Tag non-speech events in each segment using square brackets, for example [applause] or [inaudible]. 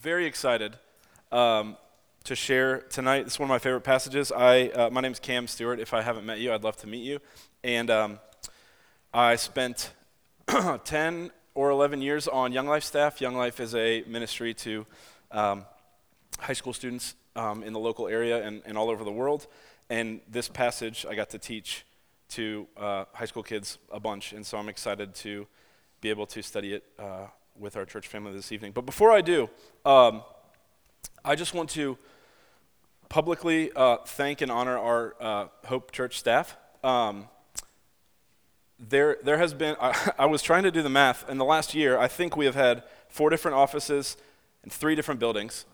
very excited um, to share tonight. This is one of my favorite passages. I, uh, my name is Cam Stewart. If I haven't met you, I'd love to meet you. And um, I spent [clears throat] 10 or 11 years on Young Life staff. Young Life is a ministry to um, high school students um, in the local area and, and, all over the world. And this passage I got to teach to uh, high school kids a bunch. And so I'm excited to be able to study it uh, with our church family this evening. But before I do, um, I just want to publicly uh, thank and honor our uh, Hope Church staff. Um, there, there has been, I, [laughs] I, was trying to do the math. In the last year, I think we have had four different offices and three different buildings,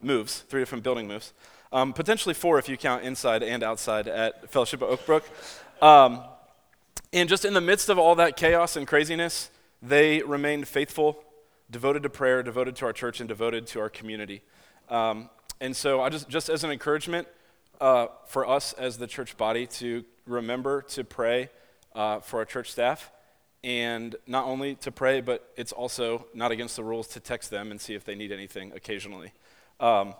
moves, three different building moves. Um, potentially four if you count inside and outside at Fellowship of Oakbrook. Um, and just in the midst of all that chaos and craziness, they remained faithful, devoted to prayer, devoted to our church, and devoted to our community. Um, and so, I just, just as an encouragement uh, for us as the church body to remember to pray uh, for our church staff, and not only to pray, but it's also not against the rules to text them and see if they need anything occasionally, um,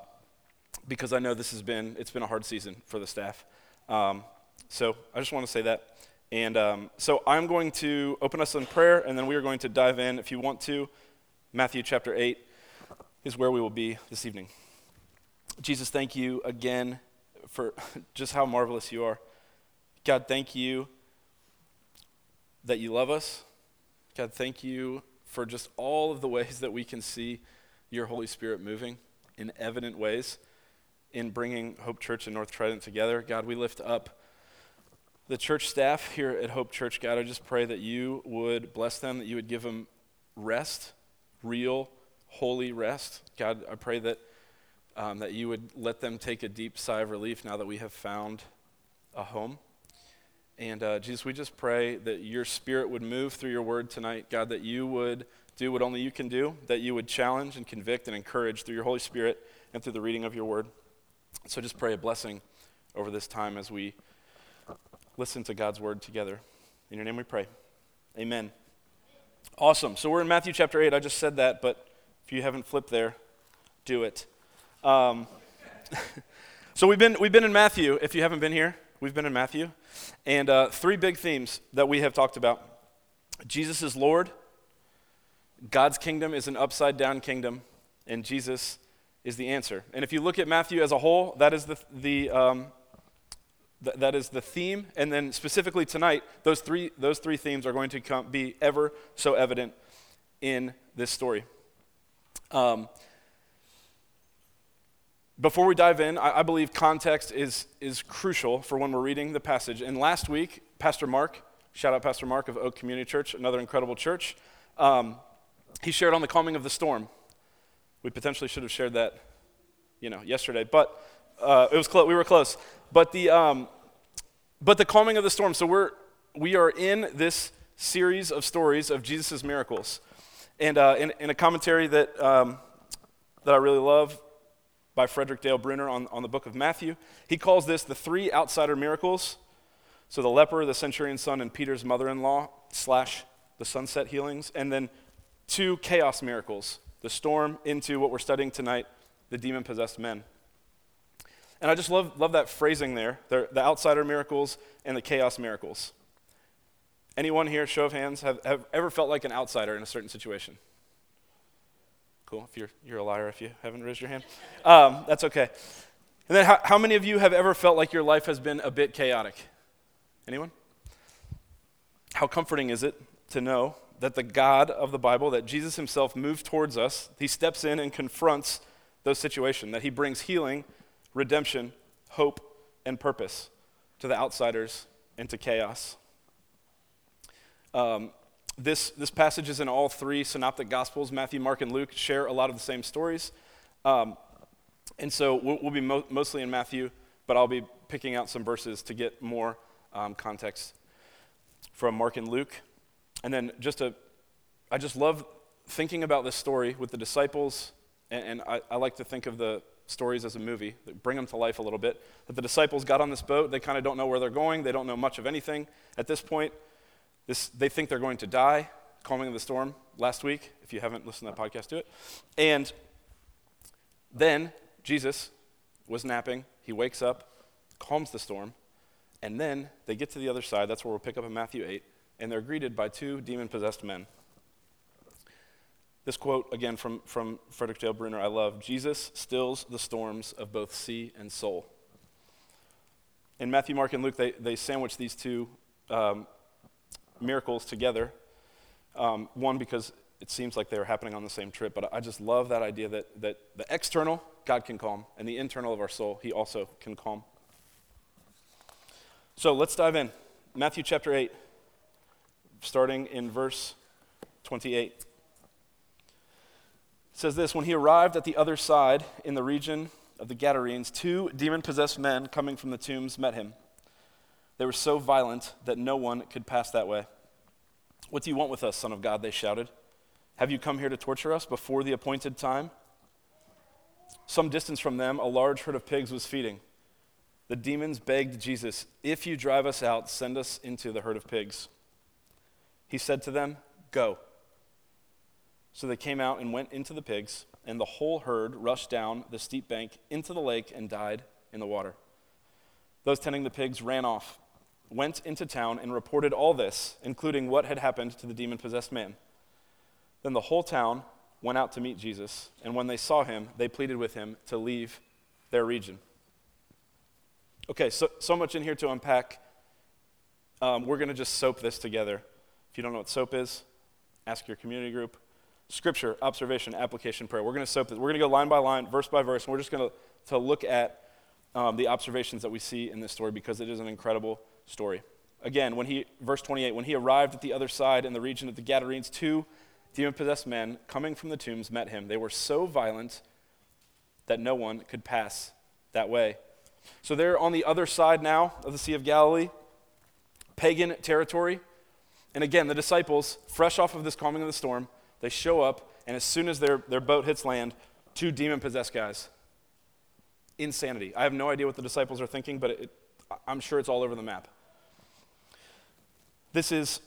because I know this has been it's been a hard season for the staff. Um, so I just want to say that. And um, so I'm going to open us in prayer, and then we are going to dive in. If you want to, Matthew chapter 8 is where we will be this evening. Jesus, thank you again for [laughs] just how marvelous you are. God, thank you that you love us. God, thank you for just all of the ways that we can see your Holy Spirit moving in evident ways in bringing Hope Church and North Trident together. God, we lift up the church staff here at Hope Church, God, I just pray that you would bless them, that you would give them rest, real, holy rest. God, I pray that, um, that you would let them take a deep sigh of relief now that we have found a home. And uh, Jesus, we just pray that your spirit would move through your word tonight, God, that you would do what only you can do, that you would challenge and convict and encourage through your Holy Spirit and through the reading of your word. So just pray a blessing over this time as we listen to God's word together. In your name we pray. Amen. Awesome. So we're in Matthew chapter 8. I just said that, but if you haven't flipped there, do it. Um, [laughs] so we've been, we've been in Matthew. If you haven't been here, we've been in Matthew. And uh, three big themes that we have talked about Jesus is Lord, God's kingdom is an upside down kingdom, and Jesus is the answer. And if you look at Matthew as a whole, that is the, the um, Th- that is the theme. And then specifically tonight, those three, those three themes are going to come, be ever so evident in this story. Um, before we dive in, I, I, believe context is, is crucial for when we're reading the passage. And last week, Pastor Mark, shout out Pastor Mark of Oak Community Church, another incredible church, um, he shared on the calming of the storm. We potentially should have shared that, you know, yesterday, but uh, it was close. We were close. But the, um, but the calming of the storm. So we're, we are in this series of stories of Jesus' miracles. And uh, in, in, a commentary that, um, that I really love by Frederick Dale Bruner on, on the book of Matthew, he calls this the three outsider miracles. So the leper, the centurion's son, and Peter's mother in law, slash the sunset healings. And then two chaos miracles the storm into what we're studying tonight, the demon possessed men. And I just love, love that phrasing there the, the outsider miracles and the chaos miracles. Anyone here, show of hands, have, have ever felt like an outsider in a certain situation? Cool. If you're, you're a liar if you haven't raised your hand. Um, that's okay. And then, how, how many of you have ever felt like your life has been a bit chaotic? Anyone? How comforting is it to know that the God of the Bible, that Jesus himself moved towards us, he steps in and confronts those situations, that he brings healing redemption, hope, and purpose to the outsiders and to chaos. Um, this, this passage is in all three synoptic gospels. Matthew, Mark, and Luke share a lot of the same stories. Um, and so we'll, we'll be mo- mostly in Matthew, but I'll be picking out some verses to get more um, context from Mark and Luke. And then just a, I just love thinking about this story with the disciples, and, and I, I like to think of the, stories as a movie, bring them to life a little bit. That the disciples got on this boat, they kind of don't know where they're going, they don't know much of anything. At this point, this, they think they're going to die, calming of the storm last week. If you haven't listened to that podcast, do it. And Then Jesus was napping. He wakes up, calms the storm, and then they get to the other side. That's where we'll pick up in Matthew 8, and they're greeted by two demon possessed men. This quote, again from, from Frederick Dale Bruner, I love Jesus stills the storms of both sea and soul. In Matthew, Mark, and Luke, they, they sandwich these two um, miracles together. Um, one, because it seems like they were happening on the same trip, but I just love that idea that, that the external, God can calm, and the internal of our soul, He also can calm. So let's dive in. Matthew chapter 8, starting in verse 28. It says this When he arrived at the other side in the region of the Gadarenes, two demon possessed men coming from the tombs met him. They were so violent that no one could pass that way. What do you want with us, Son of God? They shouted. Have you come here to torture us before the appointed time? Some distance from them, a large herd of pigs was feeding. The demons begged Jesus, If you drive us out, send us into the herd of pigs. He said to them, Go. So they came out and went into the pigs, and the whole herd rushed down the steep bank into the lake and died in the water. Those tending the pigs ran off went into town and reported all this, including what had happened to the demon possessed man. Then the whole town went out to meet Jesus, and when they saw him, they pleaded with him to leave their region. Okay, so, so much in here to unpack. Um, we're going to just soap this together. If you don't know what soap is, ask your community group. Scripture, observation, application, prayer. We're going to soap this. We're going to go line by line, verse by verse, and we're just going to, to look at um, the observations that we see in this story because it is an incredible story. Again, when he, verse 28, when he arrived at the other side in the region of the Gadarenes, two demon possessed men coming from the tombs met him. They were so violent that no one could pass that way. So they're on the other side now of the Sea of Galilee, pagan territory. And again, the disciples, fresh off of this calming of the storm, they show up, and as soon as their, their boat hits land, two demon possessed guys. Insanity. I have no idea what the disciples are thinking, but it, I'm sure it's all over the map. This is,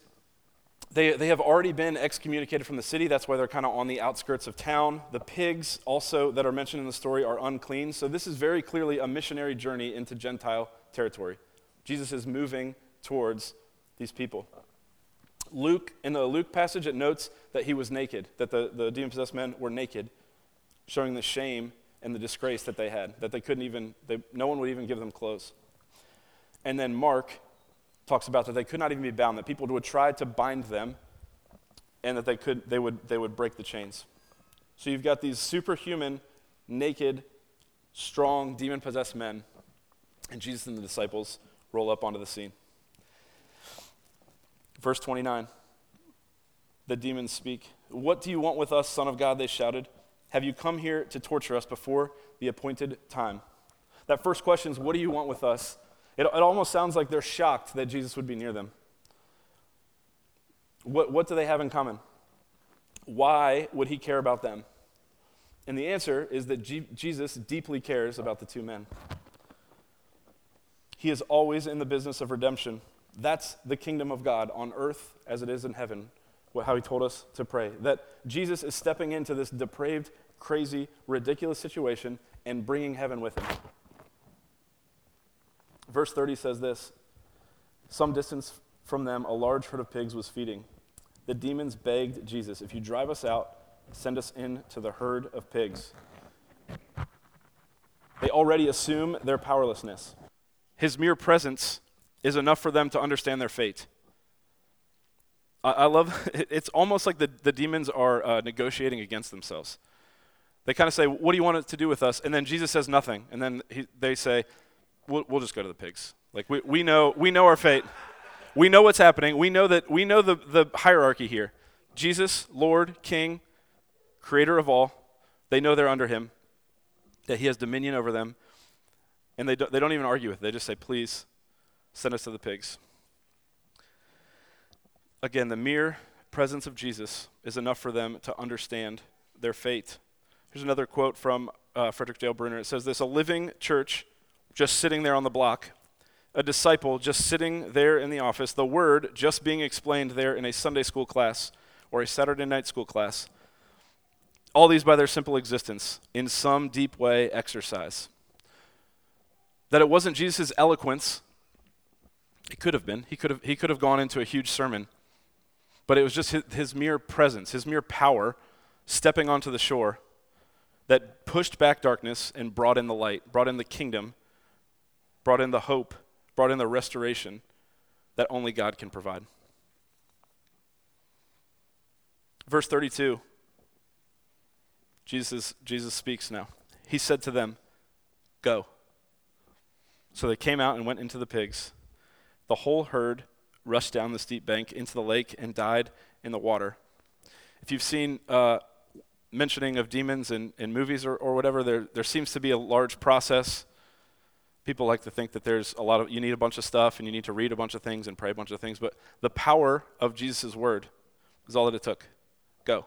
they, they have already been excommunicated from the city. That's why they're kind of on the outskirts of town. The pigs, also, that are mentioned in the story, are unclean. So this is very clearly a missionary journey into Gentile territory. Jesus is moving towards these people. Luke, in the Luke passage, it notes that he was naked, that the, the demon possessed men were naked, showing the shame and the disgrace that they had, that they couldn't even, they, no one would even give them clothes. And then Mark talks about that they could not even be bound, that people would try to bind them, and that they, could, they, would, they would break the chains. So you've got these superhuman, naked, strong, demon possessed men, and Jesus and the disciples roll up onto the scene. Verse 29 the demons speak. What do you want with us, Son of God? They shouted. Have you come here to torture us before the appointed time? That first question is, What do you want with us? It, it almost sounds like they're shocked that Jesus would be near them. What, what do they have in common? Why would he care about them? And the answer is that G- Jesus deeply cares about the two men. He is always in the business of redemption. That's the kingdom of God on earth as it is in heaven, how he told us to pray. That Jesus is stepping into this depraved, crazy, ridiculous situation and bringing heaven with him. Verse 30 says this Some distance from them, a large herd of pigs was feeding. The demons begged Jesus, If you drive us out, send us in to the herd of pigs. They already assume their powerlessness. His mere presence is enough for them to understand their fate. I, I love [laughs] it's almost like the, the demons are uh, negotiating against themselves. They kind of say, What do you want to do with us? And then Jesus says nothing. And then he, they say, we'll, we'll just go to the pigs. Like we, we know we know our fate. We know what's happening. We know that we know the, the hierarchy here. Jesus, Lord, King, creator of all. They know they're under him, that he has dominion over them. And they, do, they don't even argue with it. They just say, please send us to the pigs. Again, the mere presence of Jesus is enough for them to understand their fate. Here's another quote from uh, Frederick Dale Bruner. It says this A living church just sitting there on the block, a disciple just sitting there in the office, the word just being explained there in a Sunday school class or a Saturday night school class. All these by their simple existence, in some deep way, exorcise. That it wasn't Jesus' eloquence, it could have been. He could have, he could have gone into a huge sermon, but it was just his, his mere presence, his mere power stepping onto the shore that pushed back darkness and brought in the light, brought in the kingdom, brought in the hope, brought in the restoration that only God can provide. Verse 32, Jesus, Jesus speaks now. He said to them, Go. So they came out and went into the pigs. The whole herd rushed down the steep bank into the lake and died in the water. If you've seen uh, mentioning of demons in, in movies or, or whatever, there, there seems to be a large process. People like to think that there's a lot of, you need a bunch of stuff and you need to read a bunch of things and pray a bunch of things, but the power of Jesus' word is all that it took. Go.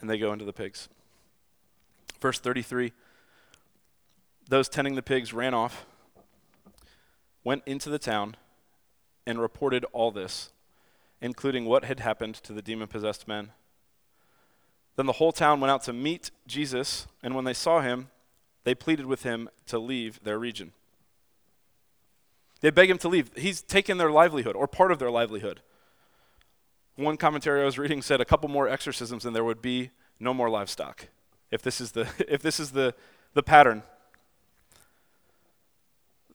And they go into the pigs. Verse 33 Those tending the pigs ran off, went into the town, and reported all this, including what had happened to the demon possessed men. Then the whole town went out to meet Jesus, and when they saw him, they pleaded with him to leave their region. They beg him to leave. He's taken their livelihood, or part of their livelihood. One commentary I was reading said a couple more exorcisms and there would be no more livestock. If this is the, [laughs] if this is the, the pattern.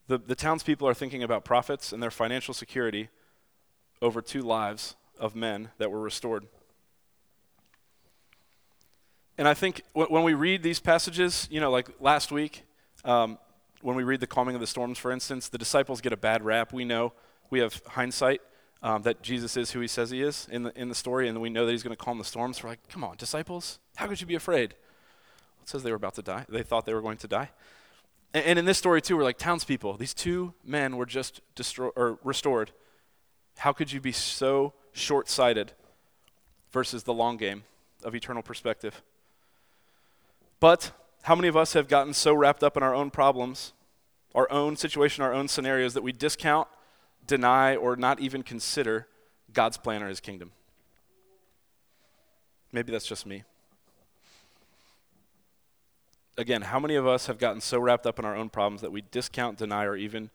The, the townspeople are thinking about profits and their financial security over two lives of men that were restored. And I think when we read these passages, you know, like last week, um, when we read the calming of the storms, for instance, the disciples get a bad rap. We know we have hindsight um, that Jesus is who he says he is in the, in the story, and we know that he's going to calm the storms. We're like, come on, disciples, how could you be afraid? It says they were about to die. They thought they were going to die. And, and in this story, too, we're like townspeople. These two men were just destroyed or restored. How could you be so short sighted versus the long game of eternal perspective? But how many of us have gotten so wrapped up in our own problems, our own situation, our own scenarios that we discount, deny, or not even consider God's plan or his kingdom? Maybe that's just me. Again, how many of us have gotten so wrapped up in our own problems that we discount, deny, or even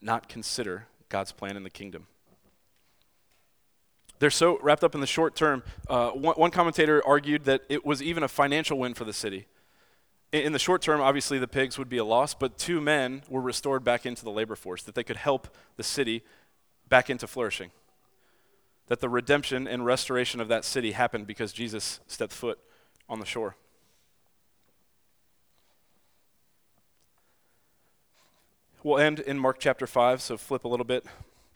not consider God's plan in the kingdom? They're so wrapped up in the short term. Uh, one, one, commentator argued that it was even a financial win for the city. In, in, the short term, obviously, the pigs would be a loss, but two men were restored back into the labor force, that they could help the city back into flourishing. That the redemption and restoration of that city happened because Jesus stepped foot on the shore. We'll end in Mark chapter 5, so flip a little bit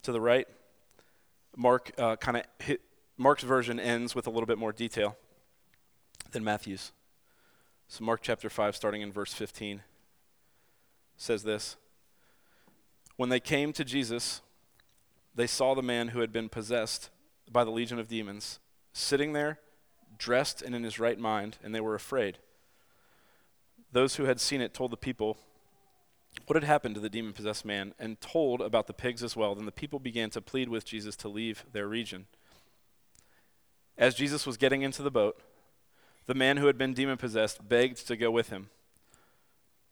to the right. Mark uh, kind of hit Mark's version ends with a little bit more detail than Matthew's. So Mark chapter 5 starting in verse 15 says this. When they came to Jesus, they saw the man who had been possessed by the legion of demons sitting there dressed and in his right mind, and they were afraid. Those who had seen it told the people what had happened to the demon possessed man and told about the pigs as well. Then the people began to plead with Jesus to leave their region. As Jesus was getting into the boat, the man who had been demon possessed begged to go with him.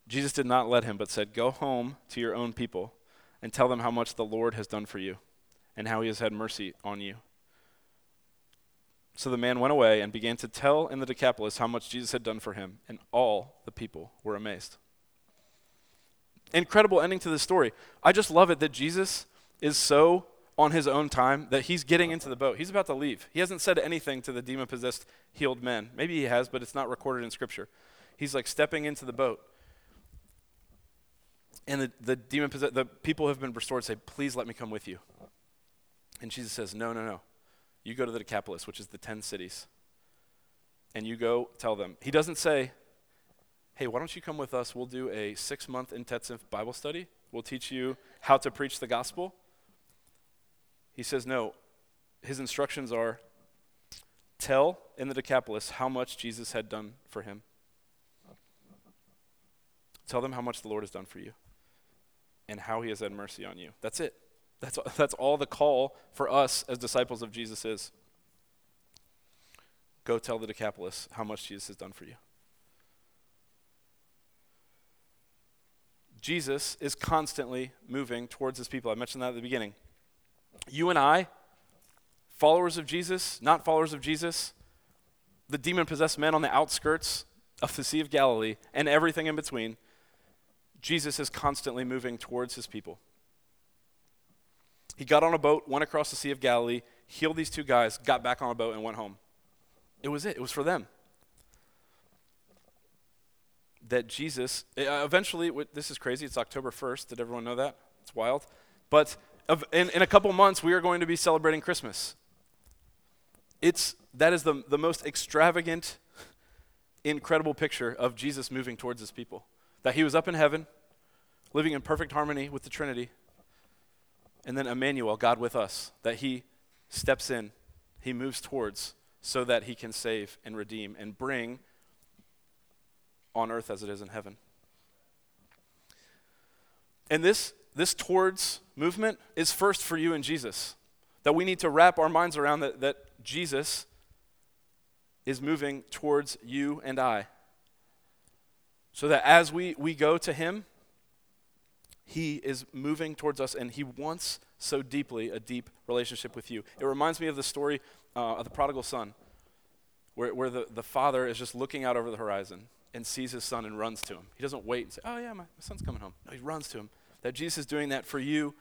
Jesus did not let him, but said, Go home to your own people and tell them how much the Lord has done for you and how he has had mercy on you. So the man went away and began to tell in the Decapolis how much Jesus had done for him, and all the people were amazed incredible ending to the story. I just love it that Jesus is so on his own time that he's getting into the boat. He's about to leave. He hasn't said anything to the demon possessed healed men. Maybe he has, but it's not recorded in Scripture. He's like stepping into the boat. And the, the demon possessed, the people have been restored say, Please let me come with you. And Jesus says, No, no, no. You go to the Decapolis, which is the 10 cities, and you go tell them. He doesn't say, hey, why don't you come with us? We'll do a six month intensive Bible study. We'll teach you how to preach the gospel. He says, no. His instructions are tell in the Decapolis how much Jesus had done for him. Tell them how much the Lord has done for you and how he has had mercy on you. That's it. That's, [laughs] that's all the call for us as disciples of Jesus is. Go tell the Decapolis how much Jesus has done for you. Jesus is constantly moving towards his people. I mentioned that at the beginning. You and I, followers of Jesus, not followers of Jesus, the demon possessed men on the outskirts of the Sea of Galilee, and everything in between, Jesus is constantly moving towards his people. He got on a boat, went across the Sea of Galilee, healed these two guys, got back on a boat, and went home. It was it, it was for them. That Jesus, uh, eventually, this is crazy, it's October 1st. Did everyone know that? It's wild. But in, in a couple months, we are going to be celebrating Christmas. It's, that is the, the most extravagant, incredible picture of Jesus moving towards his people. That he was up in heaven, living in perfect harmony with the Trinity, and then Emmanuel, God with us, that he steps in, he moves towards so that he can save and redeem and bring on earth as it is in heaven. And this, this towards movement is first for you and Jesus. That we need to wrap our minds around that, that Jesus is moving towards you and I. So that as we, we go to Him, He is moving towards us and He wants so deeply a deep relationship with you. It reminds me of the story uh, of the prodigal son, where, where the, the father is just looking out over the horizon and sees his son and runs to him. He doesn't wait and say, Oh, yeah, my, my son's coming home. No, he runs to him. That Jesus is doing that for you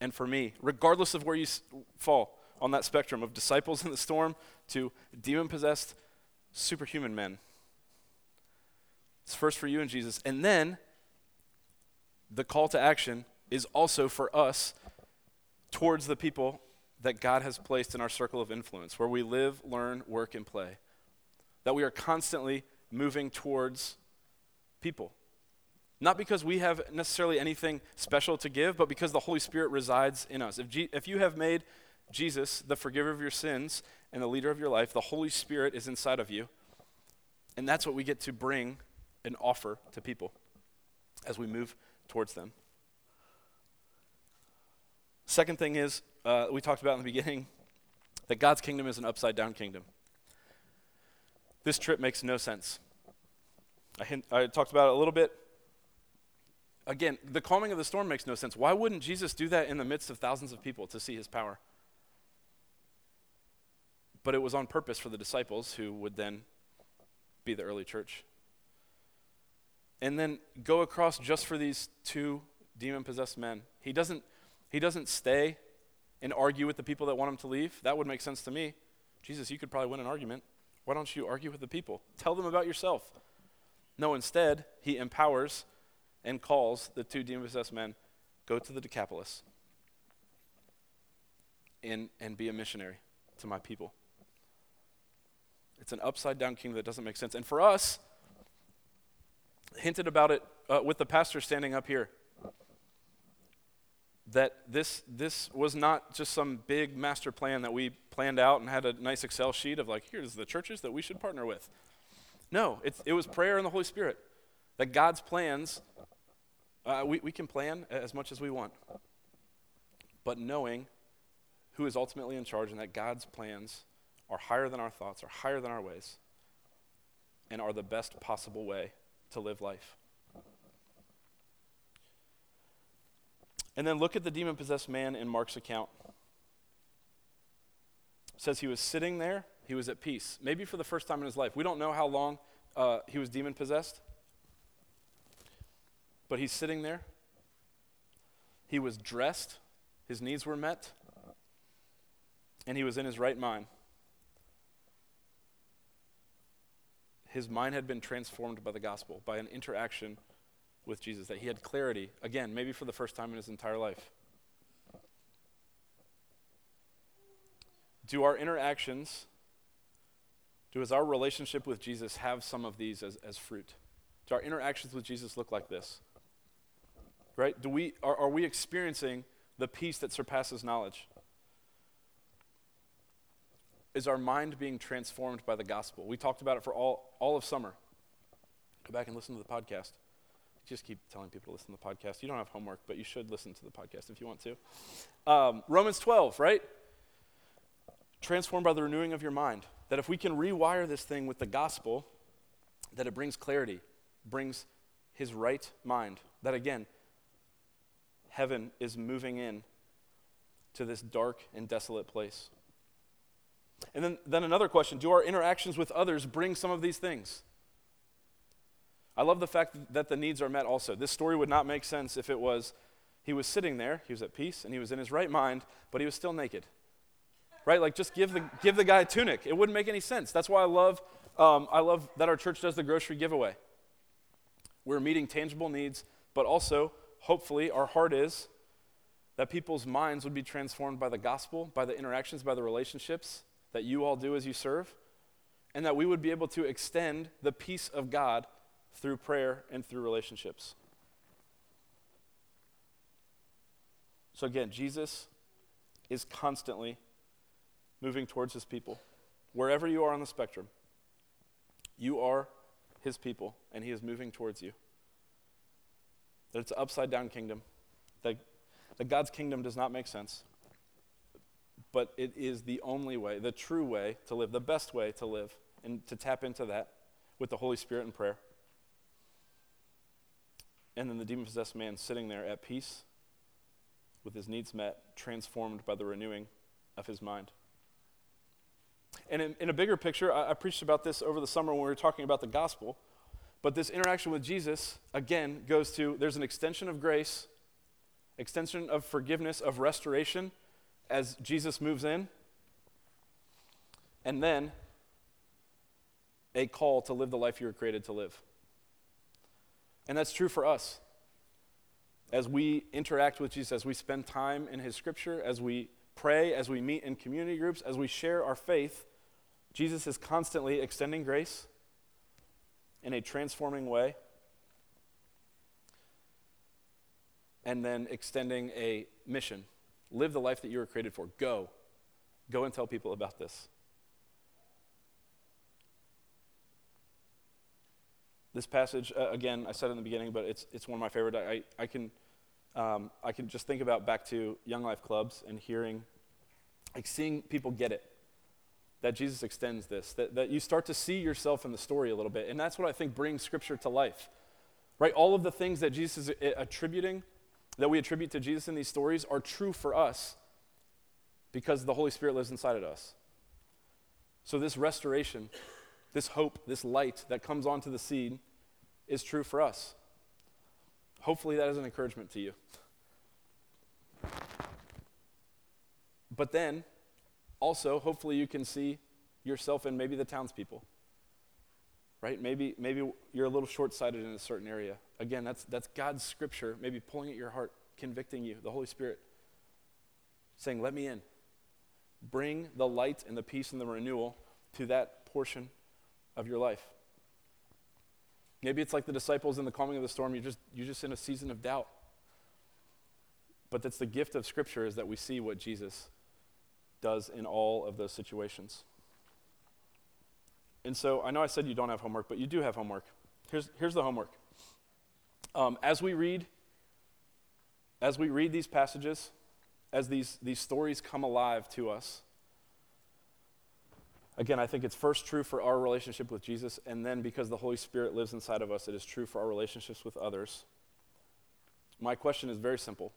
and for me, regardless of where you s- fall on that spectrum of disciples [laughs] in the storm to demon possessed superhuman men. It's first for you and Jesus. And then the call to action is also for us towards the people that God has placed in our circle of influence, where we live, learn, work, and play. That we are constantly moving towards people. Not because we have necessarily anything special to give, but because the Holy Spirit resides in us. If, G- if you have made Jesus the forgiver of your sins and the leader of your life, the Holy Spirit is inside of you. And that's what we get to bring and offer to people as we move towards them. Second thing is, uh, we talked about in the beginning, that God's kingdom is an upside down kingdom. This trip makes no sense. I, hint, I talked about it a little bit. Again, the calming of the storm makes no sense. Why wouldn't Jesus do that in the midst of thousands of people to see his power? But it was on purpose for the disciples who would then be the early church. And then go across just for these two demon possessed men. He doesn't he doesn't stay and argue with the people that want him to leave. That would make sense to me. Jesus, you could probably win an argument. Why don't you argue with the people? Tell them about yourself. No, instead, he empowers and calls the two demon possessed men go to the Decapolis and, and be a missionary to my people. It's an upside down kingdom that doesn't make sense. And for us, hinted about it uh, with the pastor standing up here that this, this was not just some big master plan that we planned out and had a nice Excel sheet of like, here's the churches that we should partner with. No, it was prayer and the Holy Spirit. That God's plans, uh, we, we can plan as much as we want, but knowing who is ultimately in charge and that God's plans are higher than our thoughts, are higher than our ways, and are the best possible way to live life. And then look at the demon possessed man in Mark's account. Says he was sitting there, he was at peace, maybe for the first time in his life. We don't know how long uh, he was demon possessed, but he's sitting there. He was dressed, his needs were met, and he was in his right mind. His mind had been transformed by the gospel, by an interaction with Jesus, that he had clarity, again, maybe for the first time in his entire life. Do our interactions, does our relationship with Jesus have some of these as, as fruit? Do our interactions with Jesus look like this? Right? Do we, are, are we experiencing the peace that surpasses knowledge? Is our mind being transformed by the gospel? We talked about it for all, all of summer. Go back and listen to the podcast just keep telling people to listen to the podcast. You don't have homework, but you should listen to the podcast if you want to. Um, Romans 12, right? Transformed by the renewing of your mind. that if we can rewire this thing with the gospel, that it brings clarity, brings his right mind. That again, heaven is moving in to this dark and desolate place. And then, then another question do our interactions with others bring some of these things? I love the fact that the needs are met also. This story would not make sense if it was he was sitting there, he was at peace, and he was in his right mind, but he was still naked. Right? Like just give the, give the guy a tunic. It wouldn't make any sense. That's why I love, um, I love that our church does the grocery giveaway. We're meeting tangible needs, but also, hopefully, our heart is that people's minds would be transformed by the gospel, by the interactions, by the relationships that you all do as you serve, and that we would be able to extend the peace of God through prayer and through relationships. So, again, Jesus is constantly moving towards his people. Wherever you are on the spectrum, you are his people, and he is moving towards you. That it's an upside down kingdom, that, that God's kingdom does not make sense, but it is the only way, the true way to live, the best way to live, and to tap into that with the Holy Spirit and prayer. And then the demon possessed man sitting there at peace with his needs met, transformed by the renewing of his mind. And in, in a bigger picture, I, I, preached about this over the summer when we were talking about the gospel. But this interaction with Jesus, again, goes to there's an extension of grace, extension of forgiveness, of restoration as Jesus moves in. And then a call to live the life you were created to live. And that's true for us. As we interact with Jesus, as we spend time in His Scripture, as we pray, as we meet in community groups, as we share our faith, Jesus is constantly extending grace in a transforming way and then extending a mission. Live the life that you were created for. Go. Go and tell people about this. This passage, uh, again, I said in the beginning, but it's, it's one of my favorite. I, I, can, um, I can just think about back to Young Life clubs and hearing, like seeing people get it, that Jesus extends this, that, that you start to see yourself in the story a little bit. And that's what I think brings Scripture to life, right? All of the things that Jesus is attributing, that we attribute to Jesus in these stories, are true for us because the Holy Spirit lives inside of us. So, this restoration, this hope, this light that comes onto the seed is true for us. Hopefully, that is an encouragement to you. But then, also, hopefully, you can see yourself and maybe the townspeople. Right? Maybe, maybe you're a little short sighted in a certain area. Again, that's, that's God's scripture, maybe pulling at your heart, convicting you, the Holy Spirit, saying, Let me in. Bring the light and the peace and the renewal to that portion of your life. Maybe it's like the disciples in the calming of the storm, you're just, you're just in a season of doubt. But that's the gift of Scripture is that we see what Jesus does in all of those situations. And so I know I said you don't have homework, but you do have homework. Here's, here's the homework. Um, as we read, as we read these passages, as these, these stories come alive to us, Again, I think it's first true for our relationship with Jesus, and then because the Holy Spirit lives inside of us, it is true for our relationships with others. My question is very simple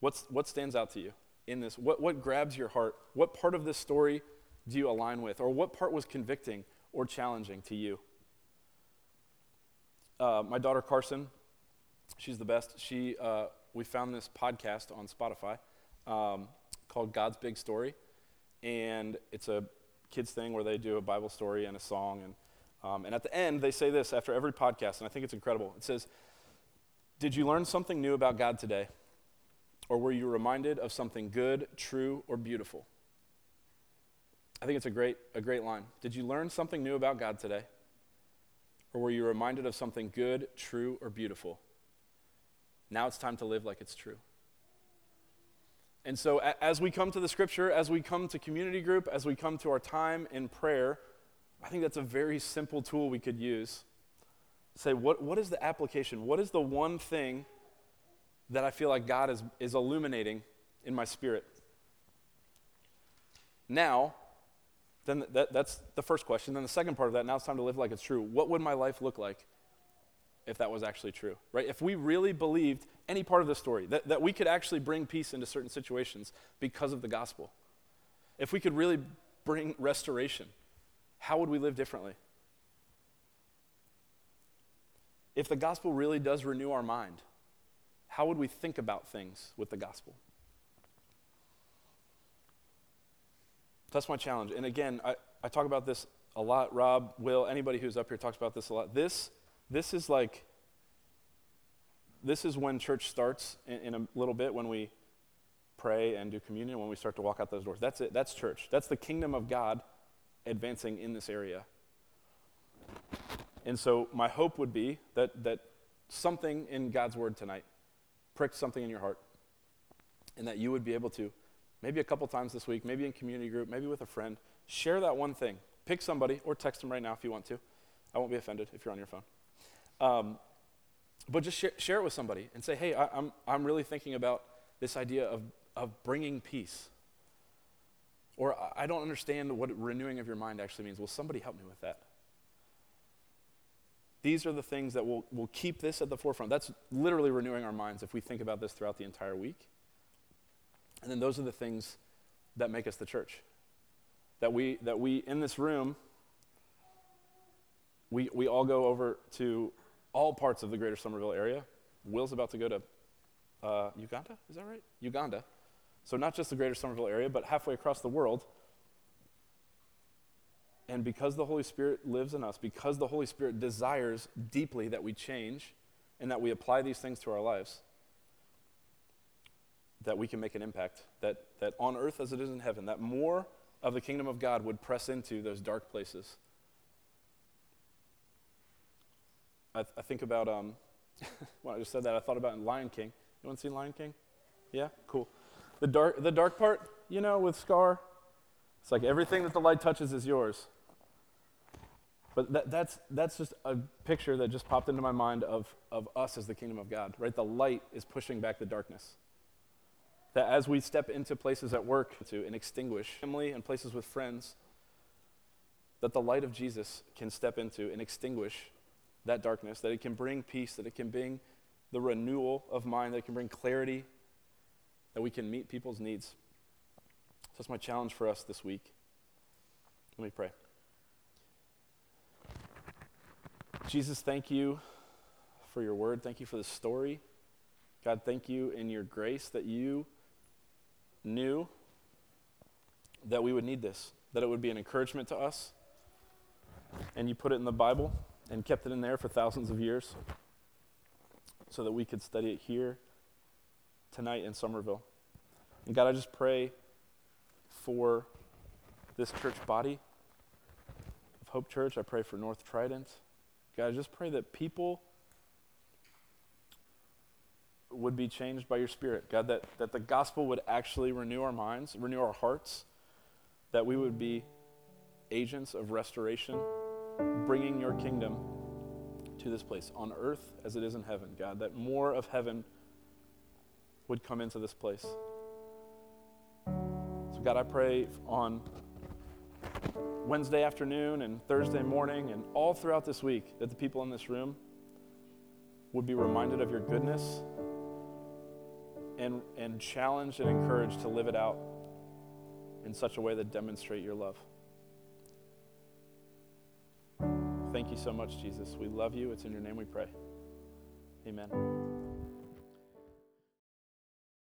What's, What stands out to you in this? What, what grabs your heart? What part of this story do you align with? Or what part was convicting or challenging to you? Uh, my daughter Carson, she's the best. She, uh, we found this podcast on Spotify um, called God's Big Story and it's a kids thing where they do a Bible story and a song. And, um, and at the end, they say this after every podcast, and I think it's incredible. It says, Did you learn something new about God today? Or were you reminded of something good, true, or beautiful? I think it's a great, a great line. Did you learn something new about God today? Or were you reminded of something good, true, or beautiful? Now it's time to live like it's true. And so, as we come to the scripture, as we come to community group, as we come to our time in prayer, I think that's a very simple tool we could use. Say, what, what is the application? What is the one thing that I feel like God is, is illuminating in my spirit? Now, then that, that's the first question. Then the second part of that, now it's time to live like it's true. What would my life look like if that was actually true, right? If we really believed any part of the story, that, that we could actually bring peace into certain situations because of the gospel, if we could really bring restoration, how would we live differently? If the gospel really does renew our mind, how would we think about things with the gospel? That's my challenge. And again, I, I talk about this a lot. Rob, Will, anybody who's up here talks about this a lot. This, this is like, this is when church starts in, in a little bit, when we pray and do communion, when we start to walk out those doors. That's it. That's church. That's the kingdom of God advancing in this area. And so my hope would be that, that something in God's word tonight pricked something in your heart and that you would be able to maybe a couple times this week, maybe in community group, maybe with a friend. Share that one thing. Pick somebody or text them right now if you want to. I won't be offended if you're on your phone. Um, but just share, share, it with somebody and say, hey, I, I'm, I'm really thinking about this idea of, of bringing peace. Or I don't understand what renewing of your mind actually means. Will somebody help me with that? These are the things that will, will keep this at the forefront. That's literally renewing our minds if we think about this throughout the entire week. And then those are the things that make us the church. That we, that we in this room, we, we all go over to all parts of the greater Somerville area. Will's about to go to uh, Uganda, is that right? Uganda. So, not just the greater Somerville area, but halfway across the world. And because the Holy Spirit lives in us, because the Holy Spirit desires deeply that we change and that we apply these things to our lives, that we can make an impact, that, that on earth as it is in heaven, that more of the kingdom of God would press into those dark places. I, I think about, um, [laughs] when I just said that, I thought about in Lion King. Anyone seen Lion King? Yeah? Cool. The dark, the dark part, you know, with Scar, it's like everything that the light touches is yours. But that, that's, that's just a picture that just popped into my mind of, of us as the kingdom of God, right? The light is pushing back the darkness. That as we step into places at work to and extinguish family and places with friends, that the light of Jesus can step into and extinguish that darkness, that it can bring peace, that it can bring the renewal of mind, that it can bring clarity, that we can meet people's needs. So that's my challenge for us this week. Let me pray. Jesus, thank you for your word. Thank you for the story. God, thank you in your grace that you knew that we would need this, that it would be an encouragement to us. And you put it in the Bible and kept it in there for thousands of years so that we could study it here tonight in Somerville. And God, I just pray for this church body of Hope Church. I pray for North Trident. God, I just pray that people would be changed by your Spirit. God, that, that the gospel would actually renew our minds, renew our hearts, that we would be agents of restoration, bringing your kingdom to this place on earth as it is in heaven, God, that more of heaven would come into this place. So, God, I pray on Wednesday afternoon and Thursday morning and all throughout this week that the people in this room would be reminded of your goodness and, and challenged and encouraged to live it out in such a way that demonstrate your love. Thank you so much, Jesus. We love you. It's in your name we pray. Amen.